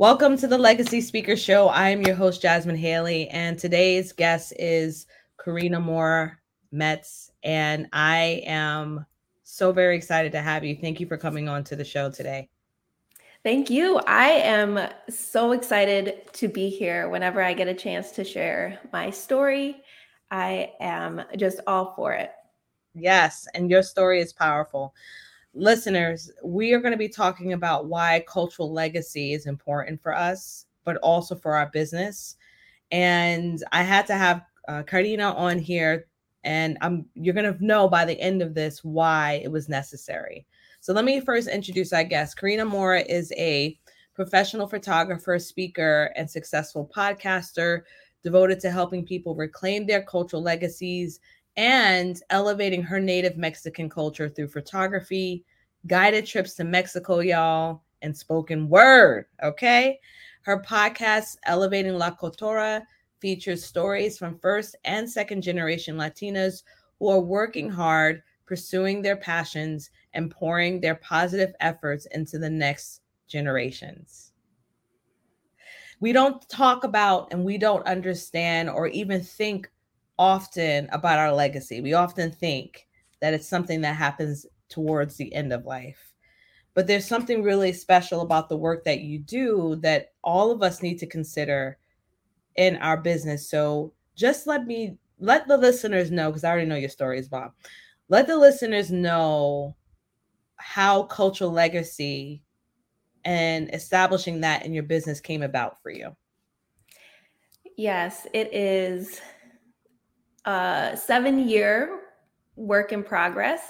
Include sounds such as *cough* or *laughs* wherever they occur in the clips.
Welcome to the Legacy Speaker Show. I am your host, Jasmine Haley, and today's guest is Karina Mora Metz. And I am so very excited to have you. Thank you for coming on to the show today. Thank you. I am so excited to be here whenever I get a chance to share my story. I am just all for it. Yes, and your story is powerful listeners, we are going to be talking about why cultural legacy is important for us, but also for our business. And I had to have uh, Karina on here, and I'm you're going to know by the end of this why it was necessary. So let me first introduce our guest. Karina Mora is a professional photographer, speaker, and successful podcaster devoted to helping people reclaim their cultural legacies and elevating her native Mexican culture through photography, guided trips to Mexico, y'all, and spoken word. Okay. Her podcast, Elevating La Cultura, features stories from first and second generation Latinas who are working hard, pursuing their passions, and pouring their positive efforts into the next generations. We don't talk about and we don't understand or even think often about our legacy. We often think that it's something that happens towards the end of life. But there's something really special about the work that you do that all of us need to consider in our business. So just let me let the listeners know because I already know your stories, Bob. Let the listeners know how cultural legacy and establishing that in your business came about for you. Yes, it is a seven year work in progress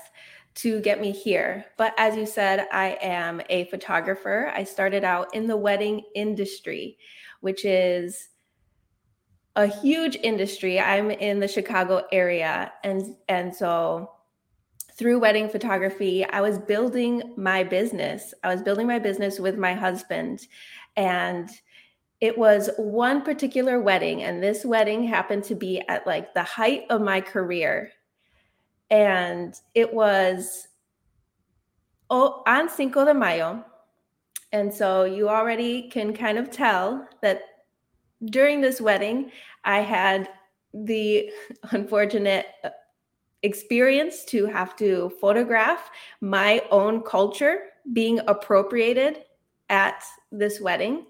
to get me here. But as you said, I am a photographer. I started out in the wedding industry, which is a huge industry. I'm in the Chicago area and and so through wedding photography, I was building my business. I was building my business with my husband and it was one particular wedding and this wedding happened to be at like the height of my career. And it was oh, on cinco de mayo. And so you already can kind of tell that during this wedding i had the *laughs* unfortunate uh, experience to have to photograph my own culture being appropriated at this wedding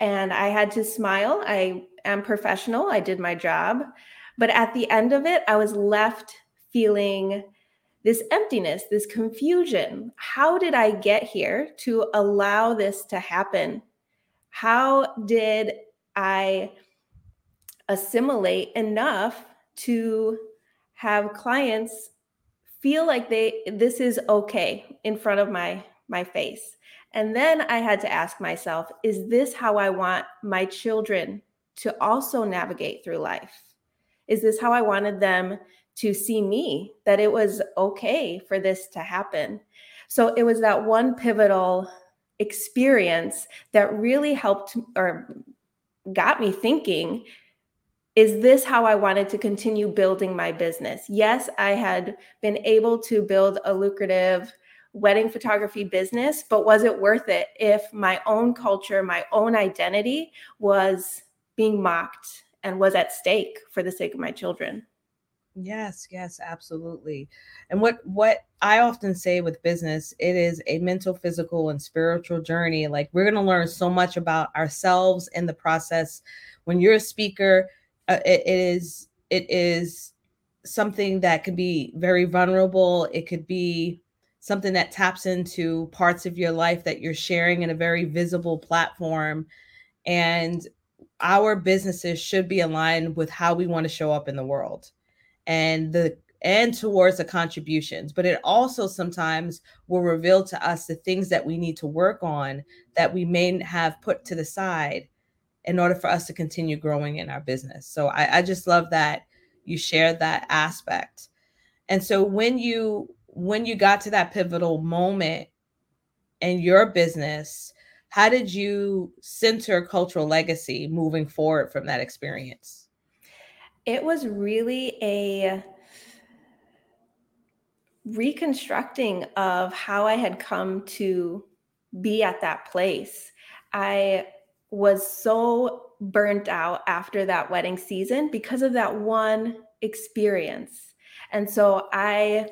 and I had to smile. I am professional, I did my job. But at the end of it, I was left feeling this emptiness, this confusion. How did I get here to allow this to happen? How did I assimilate enough to have clients feel like they this is okay in front of my my face and then I had to ask myself, is this how I want my children to also navigate through life? Is this how I wanted them to see me, that it was okay for this to happen? So it was that one pivotal experience that really helped or got me thinking is this how I wanted to continue building my business? Yes, I had been able to build a lucrative wedding photography business, but was it worth it if my own culture, my own identity was being mocked and was at stake for the sake of my children? Yes, yes, absolutely. And what what I often say with business, it is a mental, physical, and spiritual journey. Like we're going to learn so much about ourselves in the process. When you're a speaker, uh, it, it is it is something that can be very vulnerable. It could be something that taps into parts of your life that you're sharing in a very visible platform. And our businesses should be aligned with how we want to show up in the world and the and towards the contributions. But it also sometimes will reveal to us the things that we need to work on that we may have put to the side in order for us to continue growing in our business. So i, I just love that you shared that aspect. And so when you when you got to that pivotal moment in your business, how did you center cultural legacy moving forward from that experience? It was really a reconstructing of how I had come to be at that place. I was so burnt out after that wedding season because of that one experience. And so I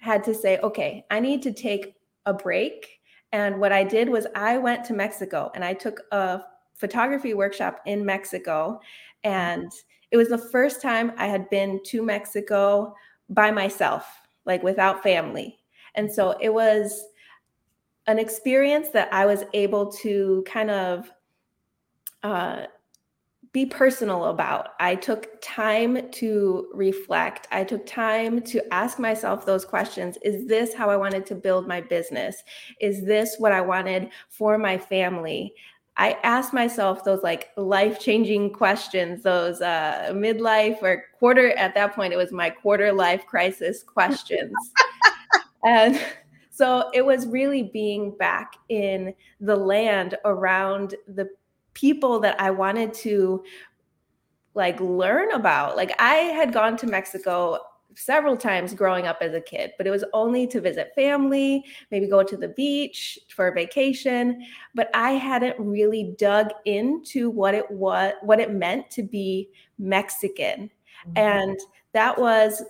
had to say, okay, I need to take a break. And what I did was I went to Mexico and I took a photography workshop in Mexico. And it was the first time I had been to Mexico by myself, like without family. And so it was an experience that I was able to kind of uh, be personal about. I took time to reflect. I took time to ask myself those questions. Is this how I wanted to build my business? Is this what I wanted for my family? I asked myself those like life changing questions, those uh, midlife or quarter, at that point, it was my quarter life crisis questions. *laughs* and so it was really being back in the land around the people that I wanted to like learn about. Like I had gone to Mexico several times growing up as a kid, but it was only to visit family, maybe go to the beach for a vacation, but I hadn't really dug into what it was what it meant to be Mexican. Mm-hmm. And that was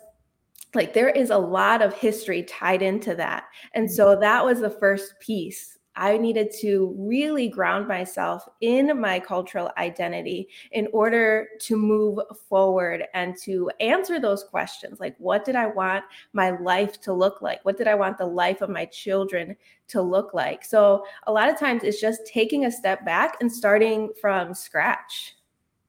like there is a lot of history tied into that. And mm-hmm. so that was the first piece I needed to really ground myself in my cultural identity in order to move forward and to answer those questions like, what did I want my life to look like? What did I want the life of my children to look like? So, a lot of times it's just taking a step back and starting from scratch.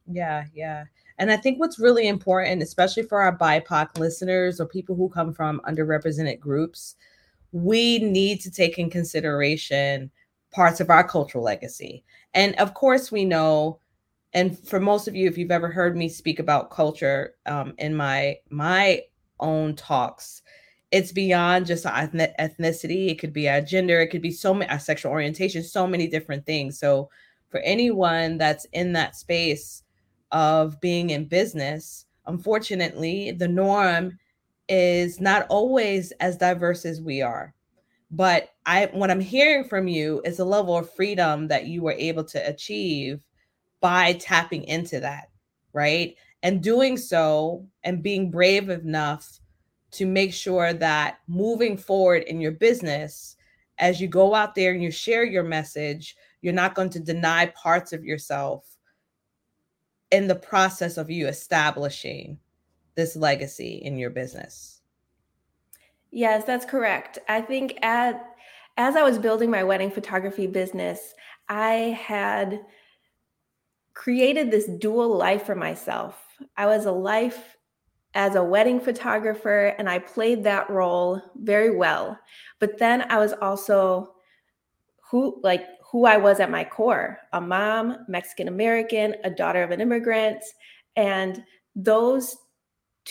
Yeah, yeah. And I think what's really important, especially for our BIPOC listeners or people who come from underrepresented groups, we need to take in consideration parts of our cultural legacy. And of course, we know, and for most of you, if you've ever heard me speak about culture um, in my my own talks, it's beyond just ethnicity. It could be our gender. It could be so many our sexual orientation. So many different things. So for anyone that's in that space of being in business, unfortunately, the norm is not always as diverse as we are. But I what I'm hearing from you is a level of freedom that you were able to achieve by tapping into that, right? And doing so and being brave enough to make sure that moving forward in your business, as you go out there and you share your message, you're not going to deny parts of yourself in the process of you establishing this legacy in your business. Yes, that's correct. I think at as I was building my wedding photography business, I had created this dual life for myself. I was a life as a wedding photographer and I played that role very well. But then I was also who like who I was at my core, a mom, Mexican American, a daughter of an immigrant, and those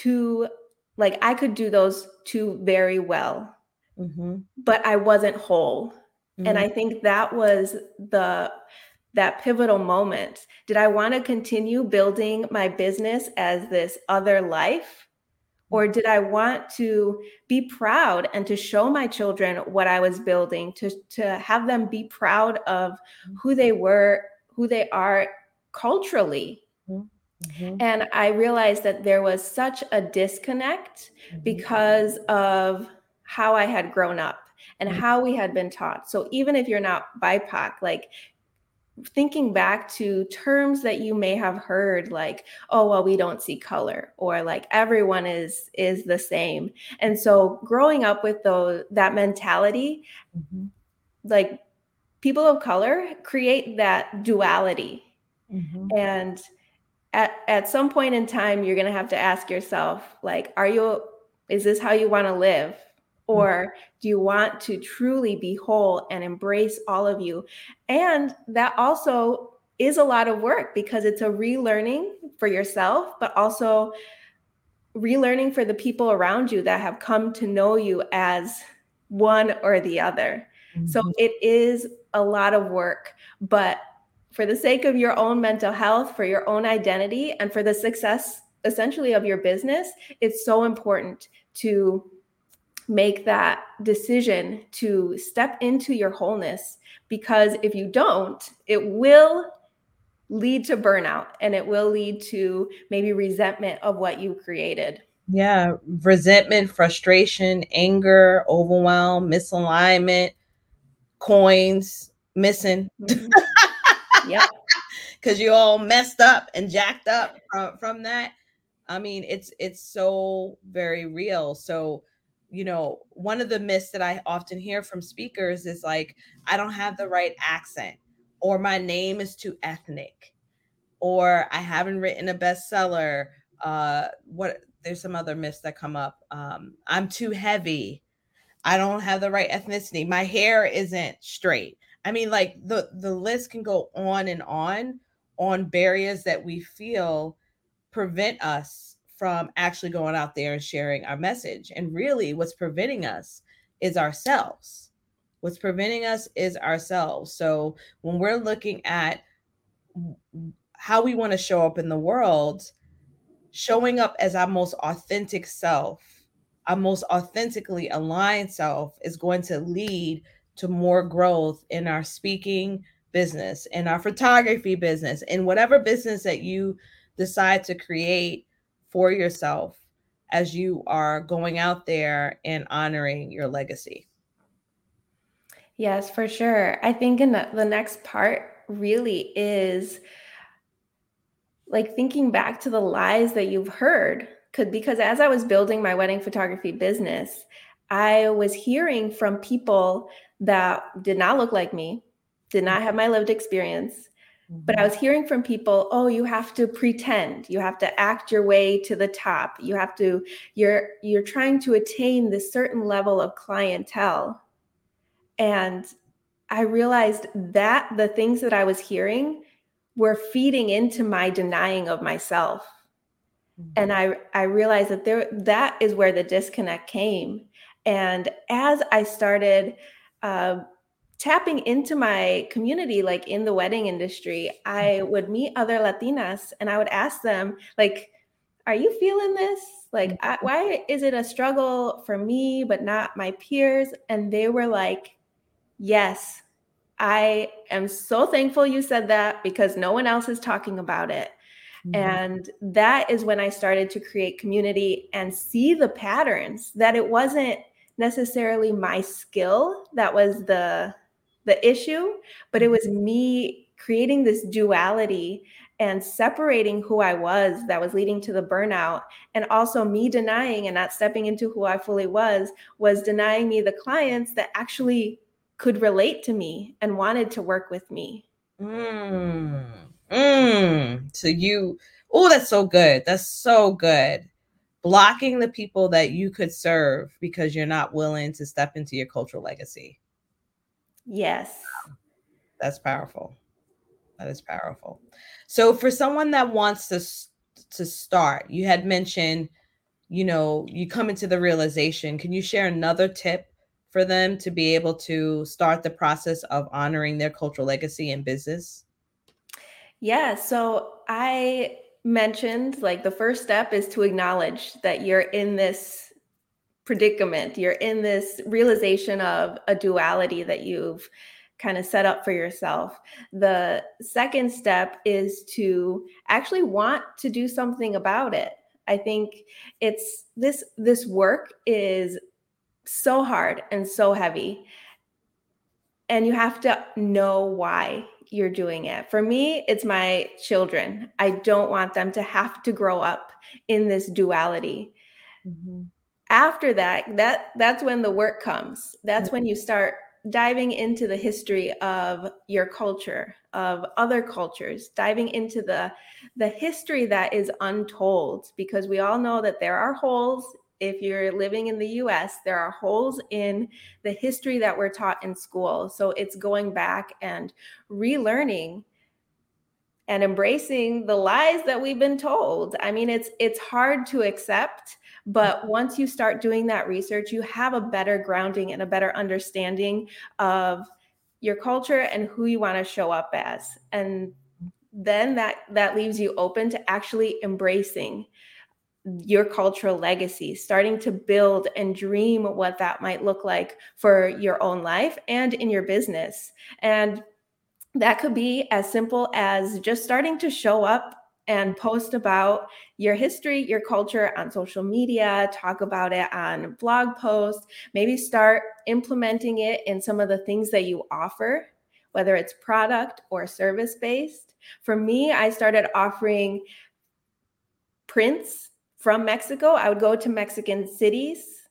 two like i could do those two very well mm-hmm. but i wasn't whole mm-hmm. and i mm-hmm. think that was the that pivotal moment did i want to continue building my business as this other life or did i want to be proud and to show my children what i was building to to have them be proud of mm-hmm. who they were who they are culturally mm-hmm. Mm-hmm. And I realized that there was such a disconnect mm-hmm. because of how I had grown up and mm-hmm. how we had been taught. So even if you're not BIPOC, like thinking back to terms that you may have heard like oh well we don't see color or like everyone is is the same and so growing up with those that mentality mm-hmm. like people of color create that duality mm-hmm. and at, at some point in time you're going to have to ask yourself like are you is this how you want to live? Or do you want to truly be whole and embrace all of you? And that also is a lot of work because it's a relearning for yourself but also relearning for the people around you that have come to know you as one or the other. Mm-hmm. so it is a lot of work but for the sake of your own mental health, for your own identity, and for the success essentially of your business, it's so important to make that decision to step into your wholeness because if you don't, it will lead to burnout and it will lead to maybe resentment of what you created. Yeah, resentment, frustration, anger, overwhelm, misalignment, coins missing. Mm-hmm. Yep. *laughs* Cuz you all messed up and jacked up from, from that. I mean, it's it's so very real. So, you know, one of the myths that I often hear from speakers is like I don't have the right accent or my name is too ethnic or I haven't written a bestseller. Uh, what there's some other myths that come up. Um, I'm too heavy. I don't have the right ethnicity. My hair isn't straight. I mean, like the the list can go on and on on barriers that we feel prevent us from actually going out there and sharing our message. And really, what's preventing us is ourselves. What's preventing us is ourselves. So when we're looking at how we want to show up in the world, showing up as our most authentic self, our most authentically aligned self is going to lead to more growth in our speaking business, in our photography business, in whatever business that you decide to create for yourself as you are going out there and honoring your legacy. Yes, for sure. I think in the, the next part really is like thinking back to the lies that you've heard. Could because as I was building my wedding photography business, I was hearing from people that did not look like me, did not have my lived experience, but I mm-hmm. was hearing from people, oh, you have to pretend, you have to act your way to the top. You have to, you're you're trying to attain this certain level of clientele and I realized that the things that I was hearing were feeding into my denying of myself. Mm-hmm. And I, I realized that there that is where the disconnect came. And as I started uh, tapping into my community, like in the wedding industry, I mm-hmm. would meet other Latinas and I would ask them, like, are you feeling this? Like, I, mm-hmm. why is it a struggle for me, but not my peers? And they were like, Yes, I am so thankful you said that because no one else is talking about it. Mm-hmm. And that is when I started to create community and see the patterns that it wasn't necessarily my skill that was the the issue, but it was mm-hmm. me creating this duality and separating who I was that was leading to the burnout and also me denying and not stepping into who I fully was was denying me the clients that actually could relate to me and wanted to work with me. Mm. Mm. So you, oh, that's so good. That's so good. Blocking the people that you could serve because you're not willing to step into your cultural legacy. Yes. That's powerful. That is powerful. So for someone that wants to to start, you had mentioned, you know, you come into the realization. Can you share another tip for them to be able to start the process of honoring their cultural legacy in business? Yeah, so I mentioned like the first step is to acknowledge that you're in this predicament, you're in this realization of a duality that you've kind of set up for yourself. The second step is to actually want to do something about it. I think it's this this work is so hard and so heavy. And you have to know why you're doing it. For me, it's my children. I don't want them to have to grow up in this duality. Mm-hmm. After that, that that's when the work comes. That's mm-hmm. when you start diving into the history of your culture, of other cultures, diving into the the history that is untold because we all know that there are holes if you're living in the US, there are holes in the history that we're taught in school. So it's going back and relearning and embracing the lies that we've been told. I mean, it's it's hard to accept, but once you start doing that research, you have a better grounding and a better understanding of your culture and who you want to show up as. And then that that leaves you open to actually embracing your cultural legacy, starting to build and dream what that might look like for your own life and in your business. And that could be as simple as just starting to show up and post about your history, your culture on social media, talk about it on blog posts, maybe start implementing it in some of the things that you offer, whether it's product or service based. For me, I started offering prints from Mexico. I would go to Mexican cities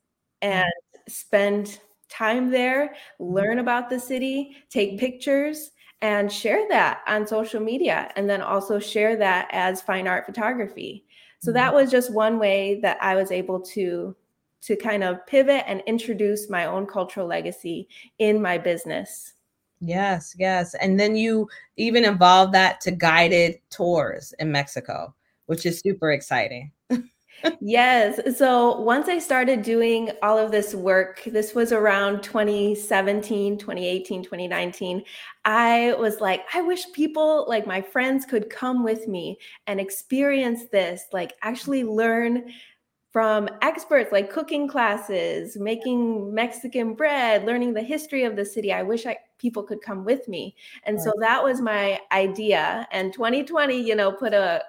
and spend time there, learn about the city, take pictures, and share that on social media and then also share that as fine art photography. So that mm-hmm. was just one way that i was able to to kind of pivot and introduce my own cultural legacy in my business. Yes yes. And then you even involve that to guided tours in mexico which is super exciting yes. So once I started doing all of this work, this was around 2017, 2018, 2019. I was like, I wish people, like my friends, could come with me and experience this, like actually learn from experts like cooking classes, making Mexican bread, learning the history of the city. I wish I, people could come with me. And right. so that was my idea. And 2020, you know, put a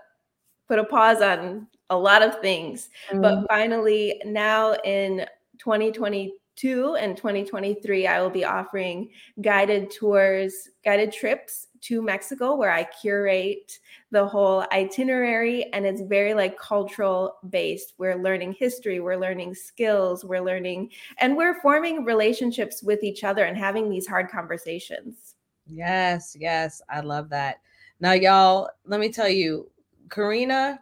put a pause on a lot of things. Mm-hmm. But finally, now in 2022 and 2023, I will be offering guided tours, guided trips to Mexico where I curate the whole itinerary and it's very like cultural based. We're learning history, we're learning skills, we're learning and we're forming relationships with each other and having these hard conversations. Yes, yes, I love that. Now y'all, let me tell you, Karina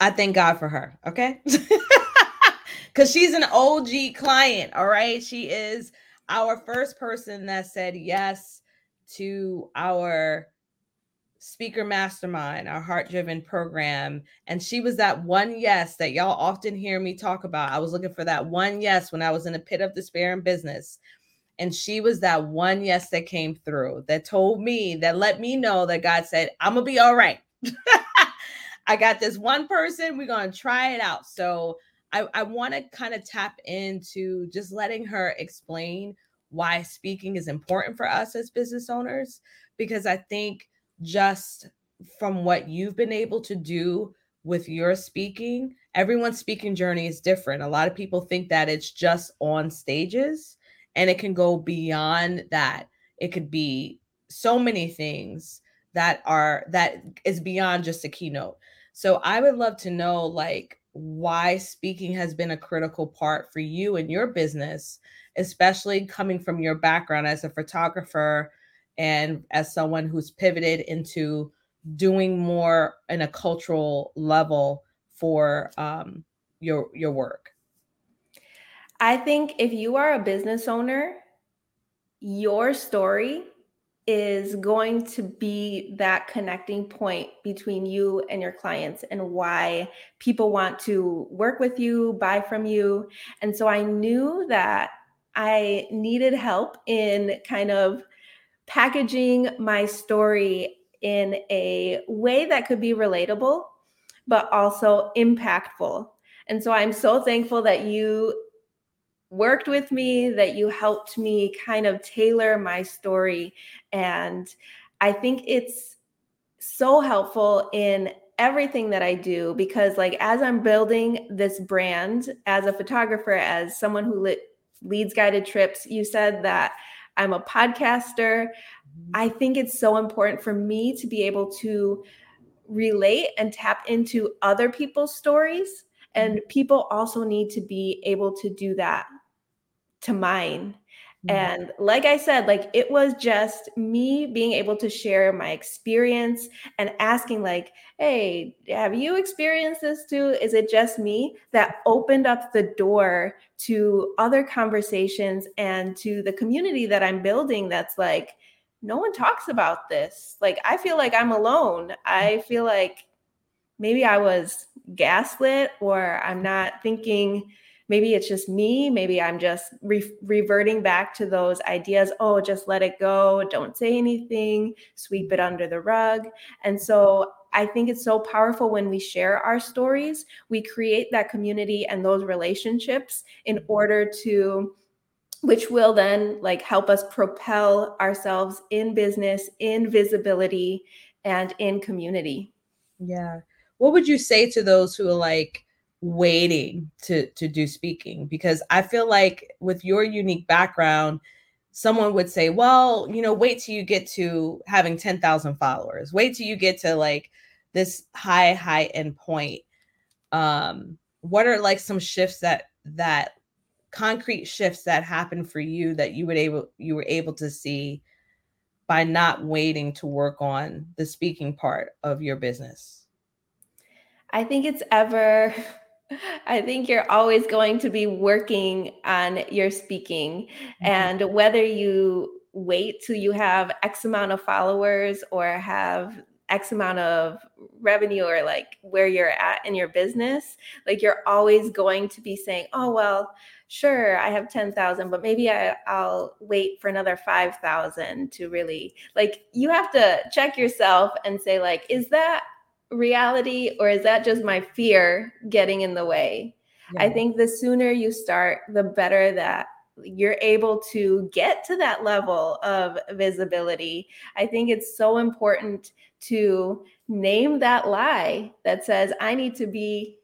I thank God for her. Okay. *laughs* Because she's an OG client. All right. She is our first person that said yes to our speaker mastermind, our heart driven program. And she was that one yes that y'all often hear me talk about. I was looking for that one yes when I was in a pit of despair in business. And she was that one yes that came through that told me, that let me know that God said, I'm going to be all right. *laughs* I got this one person. We're going to try it out. So I, I want to kind of tap into just letting her explain why speaking is important for us as business owners, because I think just from what you've been able to do with your speaking, everyone's speaking journey is different. A lot of people think that it's just on stages and it can go beyond that. It could be so many things that are that is beyond just a keynote. So I would love to know like why speaking has been a critical part for you and your business, especially coming from your background as a photographer and as someone who's pivoted into doing more in a cultural level for um, your your work. I think if you are a business owner, your story is going to be that connecting point between you and your clients and why people want to work with you, buy from you. And so I knew that I needed help in kind of packaging my story in a way that could be relatable, but also impactful. And so I'm so thankful that you worked with me, that you helped me kind of tailor my story. And I think it's so helpful in everything that I do because, like, as I'm building this brand as a photographer, as someone who lit, leads guided trips, you said that I'm a podcaster. Mm-hmm. I think it's so important for me to be able to relate and tap into other people's stories. And mm-hmm. people also need to be able to do that to mine. Mm-hmm. And like I said, like it was just me being able to share my experience and asking, like, hey, have you experienced this too? Is it just me that opened up the door to other conversations and to the community that I'm building that's like, no one talks about this. Like, I feel like I'm alone. I feel like maybe I was gaslit or I'm not thinking maybe it's just me maybe i'm just re- reverting back to those ideas oh just let it go don't say anything sweep it under the rug and so I think it's so powerful when we share our stories. We create that community and those relationships in order to which will then like help us propel ourselves in business, in visibility, and in community. Yeah. What would you say to those who are like waiting to to do speaking? Because I feel like with your unique background, someone would say, well, you know, wait till you get to having 10,000 followers. Wait till you get to like this high high end point. Um what are like some shifts that that concrete shifts that happened for you that you would able you were able to see by not waiting to work on the speaking part of your business? I think it's ever I think you're always going to be working on your speaking mm-hmm. and whether you wait till you have x amount of followers or have x amount of revenue or like where you're at in your business like you're always going to be saying oh well sure i have 10,000 but maybe I, i'll wait for another 5,000 to really like you have to check yourself and say like is that reality or is that just my fear getting in the way yeah. i think the sooner you start the better that you're able to get to that level of visibility i think it's so important to name that lie that says i need to be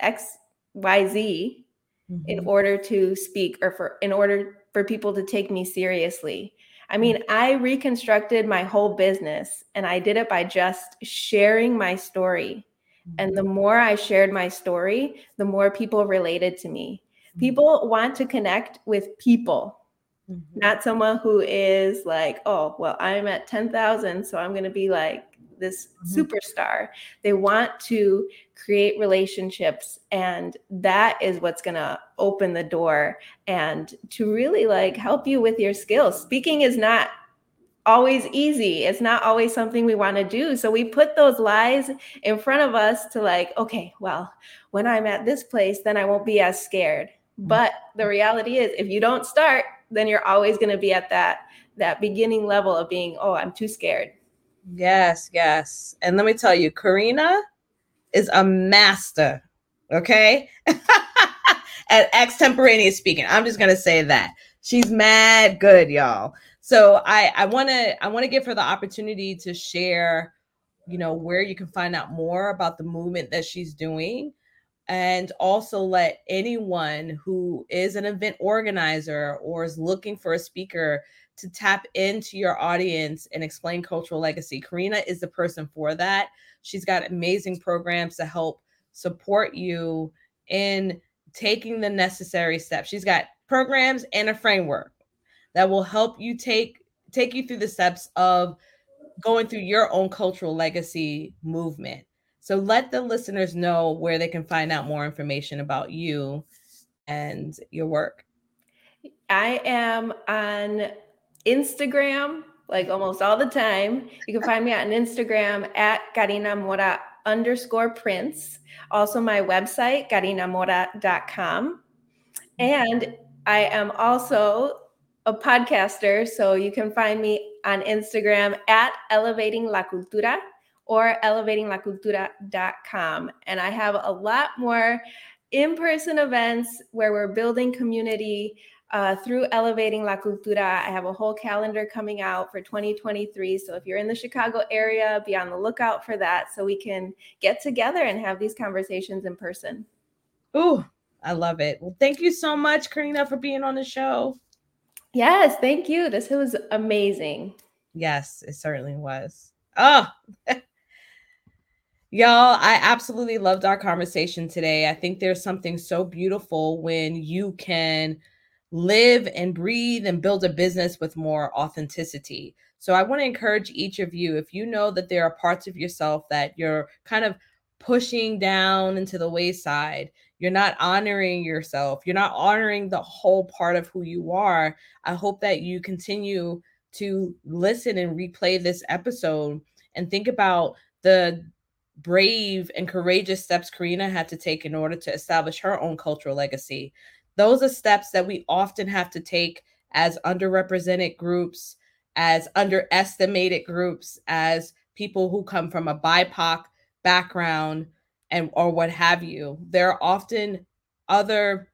x y z mm-hmm. in order to speak or for in order for people to take me seriously. I mean, mm-hmm. I reconstructed my whole business and I did it by just sharing my story. Mm-hmm. And the more I shared my story, the more people related to me. Mm-hmm. People want to connect with people, mm-hmm. not someone who is like, oh, well, I'm at 10,000, so I'm going to be like this mm-hmm. superstar. They want to create relationships and that is what's going to open the door and to really like help you with your skills. Speaking is not always easy. It's not always something we want to do. So we put those lies in front of us to like, okay, well, when I'm at this place, then I won't be as scared. Mm-hmm. But the reality is if you don't start, then you're always going to be at that that beginning level of being, oh, I'm too scared. Yes, yes. And let me tell you, Karina is a master, okay? *laughs* At extemporaneous speaking. I'm just gonna say that. She's mad good, y'all. So I I wanna I wanna give her the opportunity to share, you know, where you can find out more about the movement that she's doing and also let anyone who is an event organizer or is looking for a speaker to tap into your audience and explain cultural legacy. Karina is the person for that. She's got amazing programs to help support you in taking the necessary steps. She's got programs and a framework that will help you take take you through the steps of going through your own cultural legacy movement. So let the listeners know where they can find out more information about you and your work. I am on Instagram, like almost all the time. You can find me on Instagram at Karina Mora underscore prince. Also, my website, karinamora.com. And I am also a podcaster, so you can find me on Instagram at elevating la cultura or elevatinglacultura.com. And I have a lot more in person events where we're building community uh, through Elevating La Cultura. I have a whole calendar coming out for 2023. So if you're in the Chicago area, be on the lookout for that so we can get together and have these conversations in person. Ooh, I love it. Well, thank you so much, Karina, for being on the show. Yes, thank you. This was amazing. Yes, it certainly was. Oh, *laughs* Y'all, I absolutely loved our conversation today. I think there's something so beautiful when you can live and breathe and build a business with more authenticity. So I want to encourage each of you if you know that there are parts of yourself that you're kind of pushing down into the wayside, you're not honoring yourself, you're not honoring the whole part of who you are. I hope that you continue to listen and replay this episode and think about the brave and courageous steps Karina had to take in order to establish her own cultural legacy those are steps that we often have to take as underrepresented groups, as underestimated groups, as people who come from a BIPOC background and or what have you. There are often other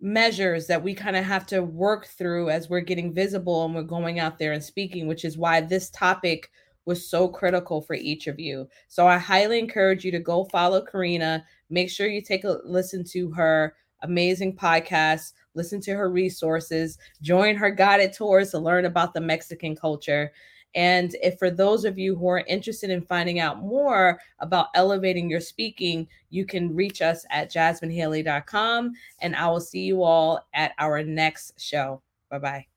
measures that we kind of have to work through as we're getting visible and we're going out there and speaking, which is why this topic was so critical for each of you. So I highly encourage you to go follow Karina. Make sure you take a listen to her amazing podcast, listen to her resources, join her guided tours to learn about the Mexican culture. And if for those of you who are interested in finding out more about elevating your speaking, you can reach us at jasminehaley.com. And I will see you all at our next show. Bye bye.